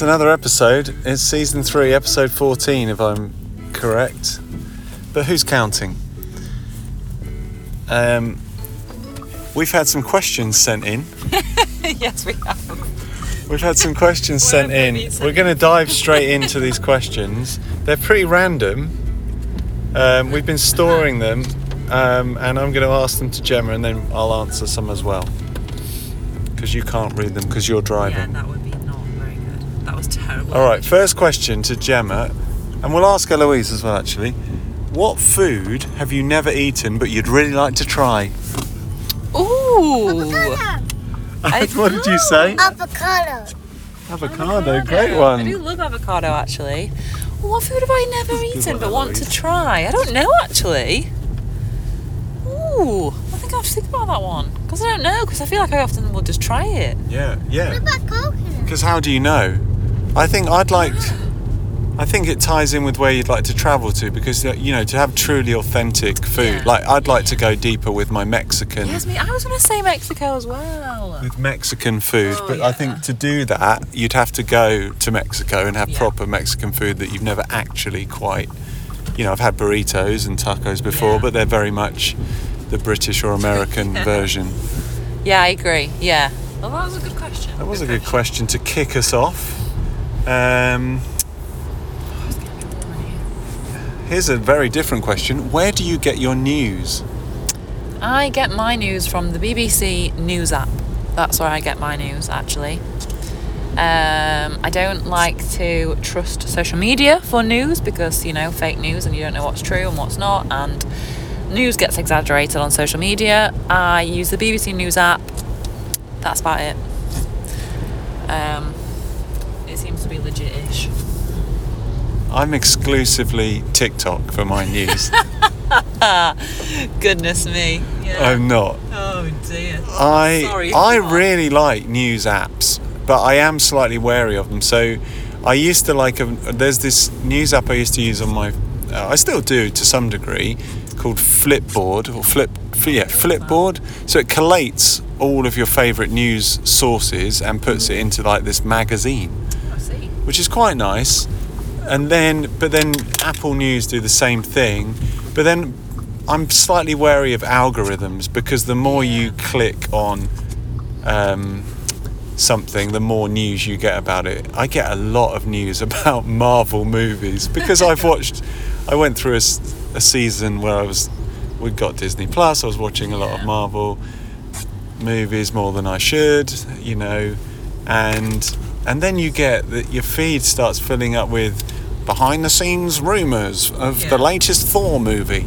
It's another episode. It's season three, episode 14, if I'm correct. But who's counting? Um, we've had some questions sent in. yes, we have. We've had some questions sent in. We're going to dive straight into these questions. They're pretty random. Um, we've been storing them, um, and I'm going to ask them to Gemma, and then I'll answer some as well. Because you can't read them because you're Yeah, driving. that would be not very good. That was terrible. All right, first question to Gemma, and we'll ask Eloise as well. Actually, what food have you never eaten but you'd really like to try? Ooh. I what did you say? Avocado. Avocado, great one. I do one. love avocado actually. What food have I never eaten but want to try? I don't know actually. Ooh, I think I have to think about that one because I don't know because I feel like I often will just try it. Yeah, What yeah. about coconut? Because how do you know? I think I'd like. I think it ties in with where you'd like to travel to because uh, you know to have truly authentic food. Yeah. Like I'd like to go deeper with my Mexican. Yes, me. I was going to say Mexico as well. with Mexican food, Oh, but I think to do that, you'd have to go to Mexico and have Yeah. proper Mexican food that you've never actually quite. You know, I've had burritos and tacos before, Yeah. but they're very much the British or American version. Yeah, I agree. Yeah. Well, that was a good question. That was a good question to kick us off. Um, here's a very different question. Where do you get your news? I get my news from the BBC News app. That's where I get my news, actually. Um, I don't like to trust social media for news because, you know, fake news and you don't know what's true and what's not, and news gets exaggerated on social media. I use the BBC News app. That's about it. Um, seems to be legit ish. I'm exclusively TikTok for my news. Goodness me. Yeah. I'm not. oh dear. I Sorry I really like news apps, but I am slightly wary of them. So I used to like a, there's this news app I used to use on my uh, I still do to some degree called Flipboard or Flip yeah Flipboard. So it collates all of your favorite news sources and puts it into like this magazine. Which is quite nice. And then but then Apple News do the same thing, but then I'm slightly wary of algorithms because the more you click on um, something, the more news you get about it. I get a lot of news about Marvel movies because I've watched. I went through a season where I was. We got Disney Plus. I was watching a lot of Marvel movies more than I should, you know, and and then you get that your feed starts filling up with behind the scenes rumors of the latest Thor movie,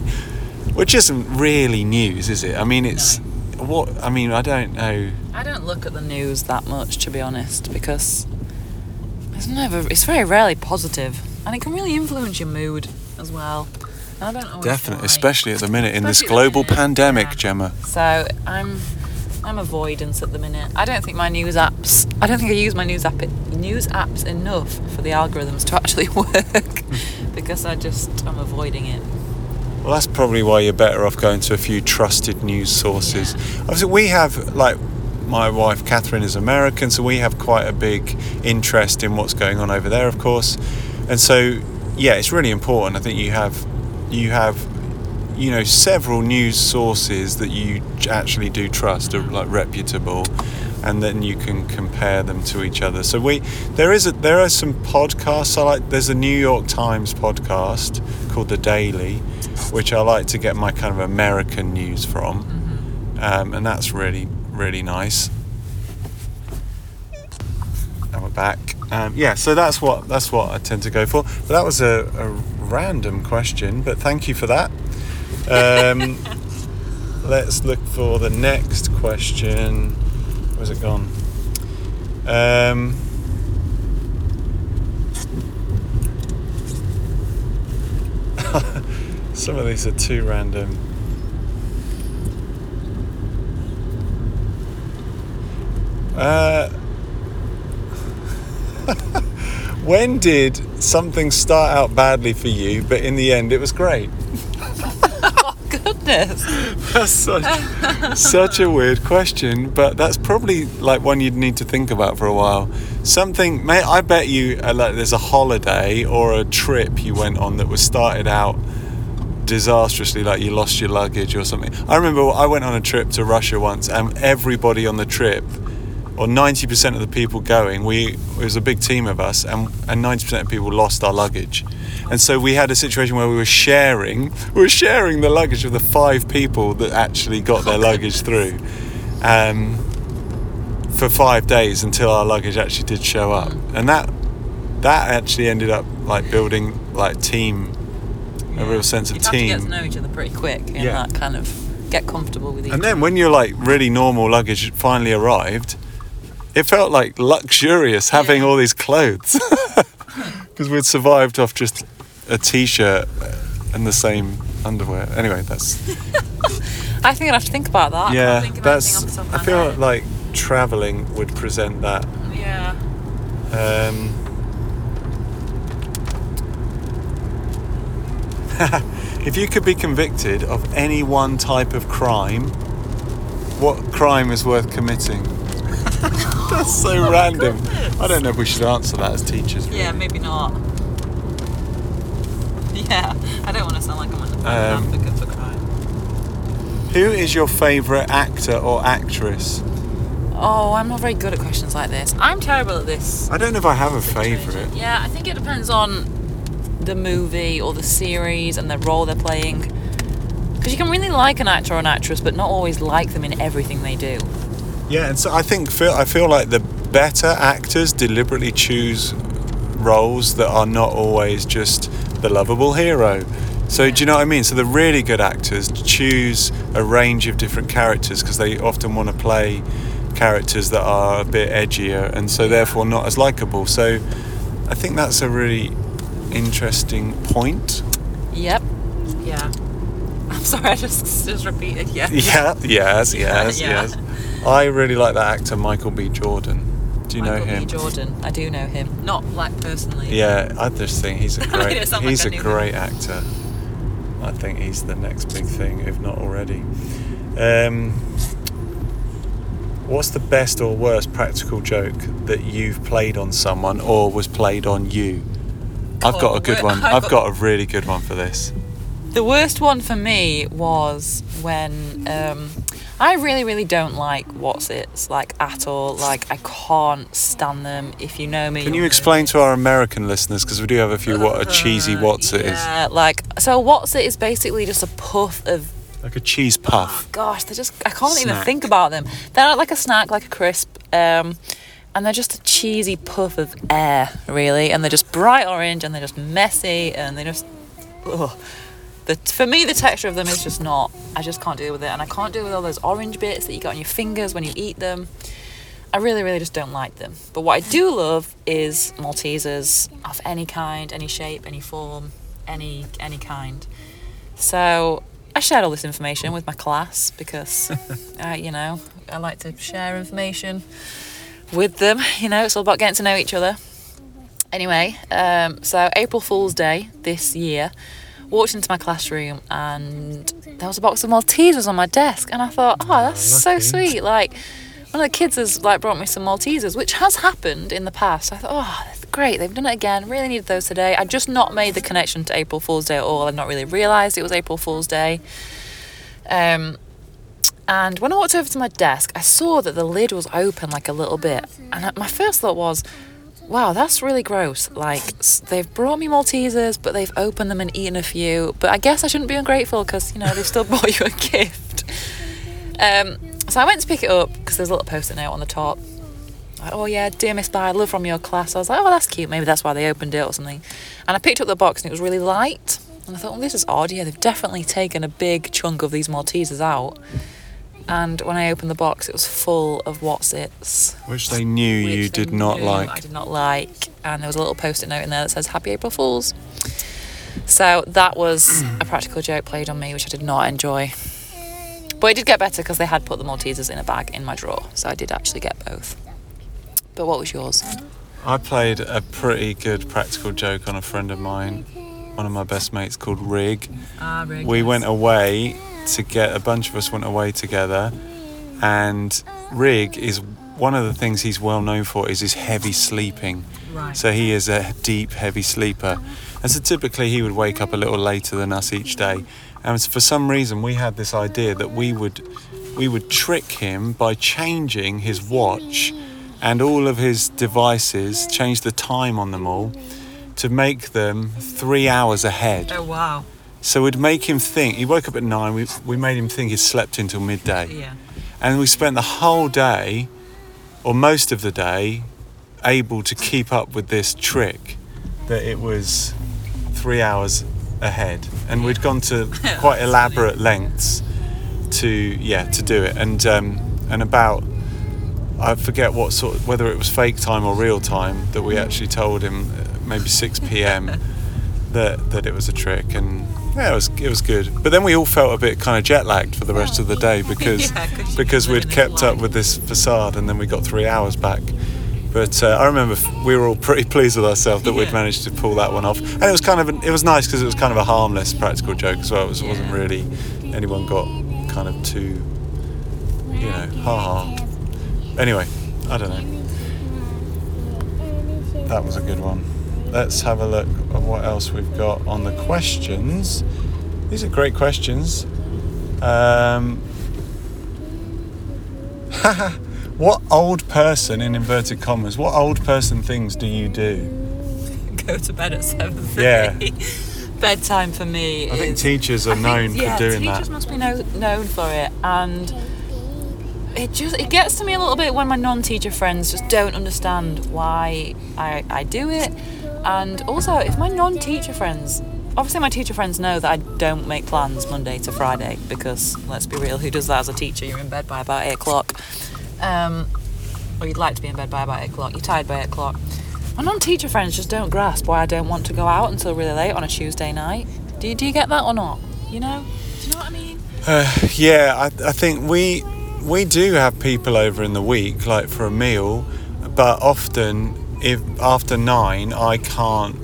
which isn't really news, is it? I mean, it's what I mean. I don't know. I don't look at the news that much, to be honest, because it's never, it's very rarely positive, and it can really influence your mood as well. I don't always Definitely, especially at the minute in this Especially at global pandemic, yeah. Gemma. So I'm, I'm avoidance at the minute. I don't think my news apps. I don't think I use my news app news apps enough for the algorithms to actually work, hmm. because I just I'm avoiding it. Well, that's probably why you're better off going to a few trusted news sources. Obviously, we have like my wife Catherine is American, so we have quite a big interest in what's going on over there, of course. And so, yeah, it's really important. I think you have you have you know several news sources that you actually do trust are like reputable and then you can compare them to each other. So we there is a there are some podcasts. I like there's a new york times podcast called the daily which i like to get my kind of american news from. Um, and that's really really nice. And we're back. Um, yeah so that's what that's what i tend to go for. But that was a, a random question but thank you for that um, let's look for the next question. Where's it gone? Um, some of these are too random. Uh, when did something start out badly for you, but in the end it was great? That's such, such a weird question, but that's probably like one you'd need to think about for a while. Something, may I bet you, uh, like there's a holiday or a trip you went on that was started out disastrously, like you lost your luggage or something. I remember I went on a trip to Russia once, and everybody on the trip, or 90% of the people going, we it was a big team of us, and, and 90% of people lost our luggage. And so we had a situation where we were sharing, we were sharing the luggage of the five people that actually got their luggage through. Um, for five days until our luggage actually did show up, and that that actually ended up like building like team, a real sense of team. you have to get to know each other pretty quick and Yeah. that kind of get comfortable with each And then when your like really normal luggage finally arrived, it felt like luxurious having Yeah. all these clothes because we'd survived off just a t-shirt and the same underwear. Anyway, that's I think I'd have to think about that. Yeah, of that's. anything off the top of I feel head. like traveling would present that. Yeah. Um, if you could be convicted of any one type of crime, what crime is worth committing? That's so random. I don't know if we should answer that as teachers. Yeah, maybe not. Yeah, I don't want to sound like I'm an, Um, advocate for crime. Who is your favourite actor or actress? Oh, I'm not very good at questions like this. I'm terrible at this. I don't know if I have a favourite. Yeah, I think it depends on the movie or the series and the role they're playing. Because you can really like an actor or an actress, but not always like them in everything they do. Yeah, and so I think feel I feel like the better actors deliberately choose roles that are not always just the lovable hero. So do you know what I mean? So the really good actors choose a range of different characters because they often want to play characters that are a bit edgier and so therefore not as likable. So I think that's a really interesting point. Yep. Yeah. I'm sorry, I just just repeated. Yeah. Yeah, yes, yes, yeah. yes. I really like that actor Michael B. Jordan. Do you Michael know him? B. Jordan. I do know him. Not like personally. Yeah, I just think he's a great it sound like he's I a him. great actor. I think he's the next big thing, if not already. Um, what's the best or worst practical joke that you've played on someone or was played on you? I've got a good one. I've I've got- got a really good one for this. The worst one for me was when um, I really, really don't like Wotsits like at all. Like I can't stand them. If you know me, Can you explain to our American listeners because we do have a few what a cheesy Wotsit is. Yeah, like so. Wotsit is basically just a puff of. Like a cheese puff. Gosh, they just I can't even think about them. They're not like a snack, like a crisp. Um, and they're just a cheesy puff of air, really. And they're just bright orange, and they're just messy, and they just. Ugh. The, for me, the texture of them is just not. I just can't deal with it, and I can't deal with all those orange bits that you get on your fingers when you eat them. I really, really just don't like them. But what I do love is Maltesers of any kind, any shape, any form, any any kind. So I shared all this information with my class because, uh, you know, I like to share information with them. You know, it's all about getting to know each other. Anyway, um, so April Fool's Day this year, walked into my classroom and there was a box of Maltesers on my desk, and I thought, oh, that's so sweet. Like one of the kids has like brought me some Maltesers, which has happened in the past. I thought, oh, that's great. They've done it again. Really needed those today. I just not made the connection to April Fool's Day at all. I'd not really realised it was April Fool's Day. Um, and when I walked over to my desk, I saw that the lid was open like a little bit. And my first thought was, wow, that's really gross. Like, they've brought me Maltesers, but they've opened them and eaten a few. But I guess I shouldn't be ungrateful because, you know, they've still bought you a gift. Um, so I went to pick it up because there's a little post it note on the top. Like, oh, yeah, dear Miss Bye, love from your class. I was like, oh, that's cute. Maybe that's why they opened it or something. And I picked up the box and it was really light. And I thought, well, this is odd. Yeah, they've definitely taken a big chunk of these Maltesers out. And when I opened the box, it was full of Wotsits. Which they knew you which they did not like. I did not like. And there was a little post-it note in there that says "Happy April Fools." So that was a practical joke played on me, which I did not enjoy. But it did get better because they had put the Maltesers in a bag in my drawer, so I did actually get both. But what was yours? I played a pretty good practical joke on a friend of mine, one of my best mates called Rig. Ah, Rig. We went away to get a bunch of us went away together, and Rig is one of the things he's well known for is his heavy sleeping. Right. So he is a deep, heavy sleeper, and so typically he would wake up a little later than us each day. And for some reason, we had this idea that we would we would trick him by changing his watch and all of his devices, change the time on them all, to make them three hours ahead. Oh wow. So we'd make him think. He woke up at nine. We, we made him think he slept until midday, Yeah. and we spent the whole day, or most of the day, able to keep up with this trick that it was three hours ahead, and we'd gone to quite elaborate lengths to yeah to do it, and um, and about I forget what sort whether it was fake time or real time that we actually told him uh, maybe six p.m. that that it was a trick and. Yeah, it was it was good, but then we all felt a bit kind of jet lagged for the rest of the day because Yeah, because we'd kept up with this facade and then we got three hours back. But uh, I remember we were all pretty pleased with ourselves that we'd managed to pull that one off, and it was kind of an, it was nice because it was kind of a harmless practical joke as well. It was, wasn't really anyone got kind of too you know ha ha. Anyway, I don't know. That was a good one. Let's have a look at what else we've got on the questions. These are great questions. Um, what old person, in inverted commas, what old person things do you do? Go to bed at seven. Yeah. Bedtime for me. I think teachers are I think, known yeah, for doing that. teachers must be know, known for it, and it just it gets to me a little bit when my non-teacher friends just don't understand why I, I do it, and also if my non-teacher friends, obviously my teacher friends know that I don't make plans Monday to Friday because let's be real, who does that as a teacher? You're in bed by about eight o'clock, um, or you'd like to be in bed by about eight o'clock. You're tired by eight o'clock. My non-teacher friends just don't grasp why I don't want to go out until really late on a Tuesday night. Do you, do you get that or not? You know? Do you know what I mean? Uh, yeah, I, I think we we do have people over in the week, like for a meal, but often if after nine I can't,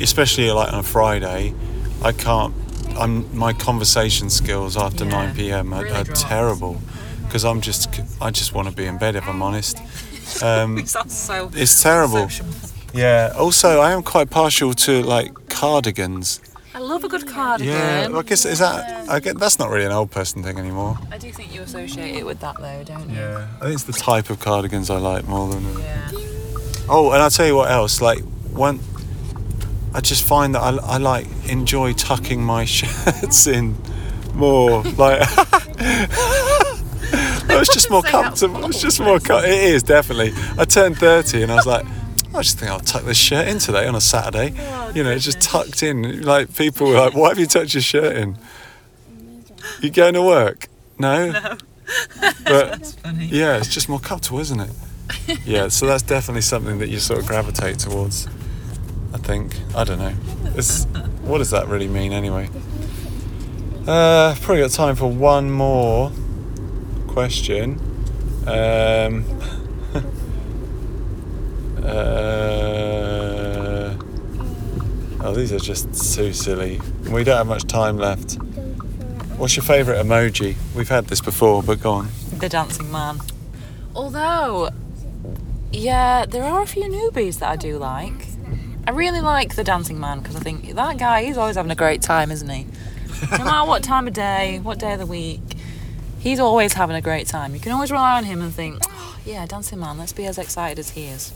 especially like on a Friday, I can't. I'm my conversation skills after Yeah, nine p.m. are, really are terrible because I'm just I just want to be in bed if I'm honest. Um, so. it's terrible. sociable. Yeah. Also, I am quite partial to like cardigans. I love a good cardigan. Yeah. I guess is that I get that's not really an old person thing anymore. I do think you associate it with that though, don't you? Yeah, I think it's the type of cardigans I like more than. Yeah. Oh, and I'll tell you what else. Like one, I just find that I, I like enjoy tucking my shirts in more. Like it was just more comfortable. It's just more. Com- it is definitely. I turned thirty and I was like. I just think I'll tuck this shirt in today on a Saturday. you know, it's just tucked in. Like people were like, "Why have you tucked your shirt in? You going to work? No. No. But Funny. yeah, it's just more comfortable, isn't it? Yeah, so that's definitely something that you sort of gravitate towards. I think. I don't know. It's, what does that really mean anyway? Uh, probably got time for one more question. Um, uh, oh, these are just so silly. We don't have much time left. What's your favourite emoji? We've had this before, but go on. The dancing man. Although, yeah, there are a few newbies that I do like. I really like the dancing man because I think that guy, he's always having a great time, isn't he? no matter what time of day, what day of the week, he's always having a great time. You can always rely on him and think, oh, yeah, dancing man, let's be as excited as he is.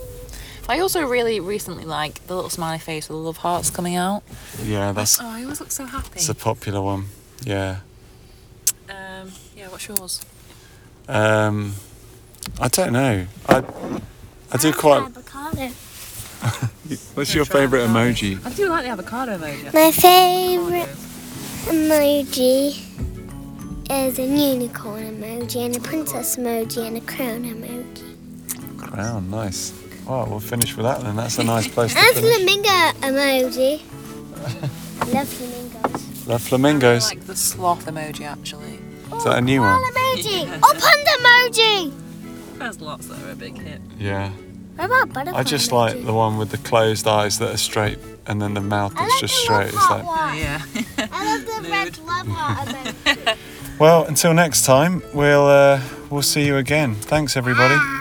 I also really recently like the little smiley face with the love hearts coming out. Yeah, that's Oh, he always looks so happy. it's a popular one. Yeah. Um, yeah, what's yours? Um, I don't know. I I do quite. Avocado. What's your favourite emoji? I do like the avocado emoji. My favourite emoji is a unicorn emoji and a princess emoji and a crown emoji. Crown, nice. Well, we'll finish with that then. That's a nice place to And finish. flamingo emoji. Love flamingos. Love flamingos. I like the sloth emoji actually. Is that a new Koala one? emoji. Yeah. Oh, panda emoji. There's lots that are a big hit. Yeah. What about butterfly I just like the one with the closed eyes that are straight and then the mouth I that's like just straight. It's like, one. Yeah. I love the red love heart well, until next time, we'll uh, we'll see you again. Thanks, everybody. Ah.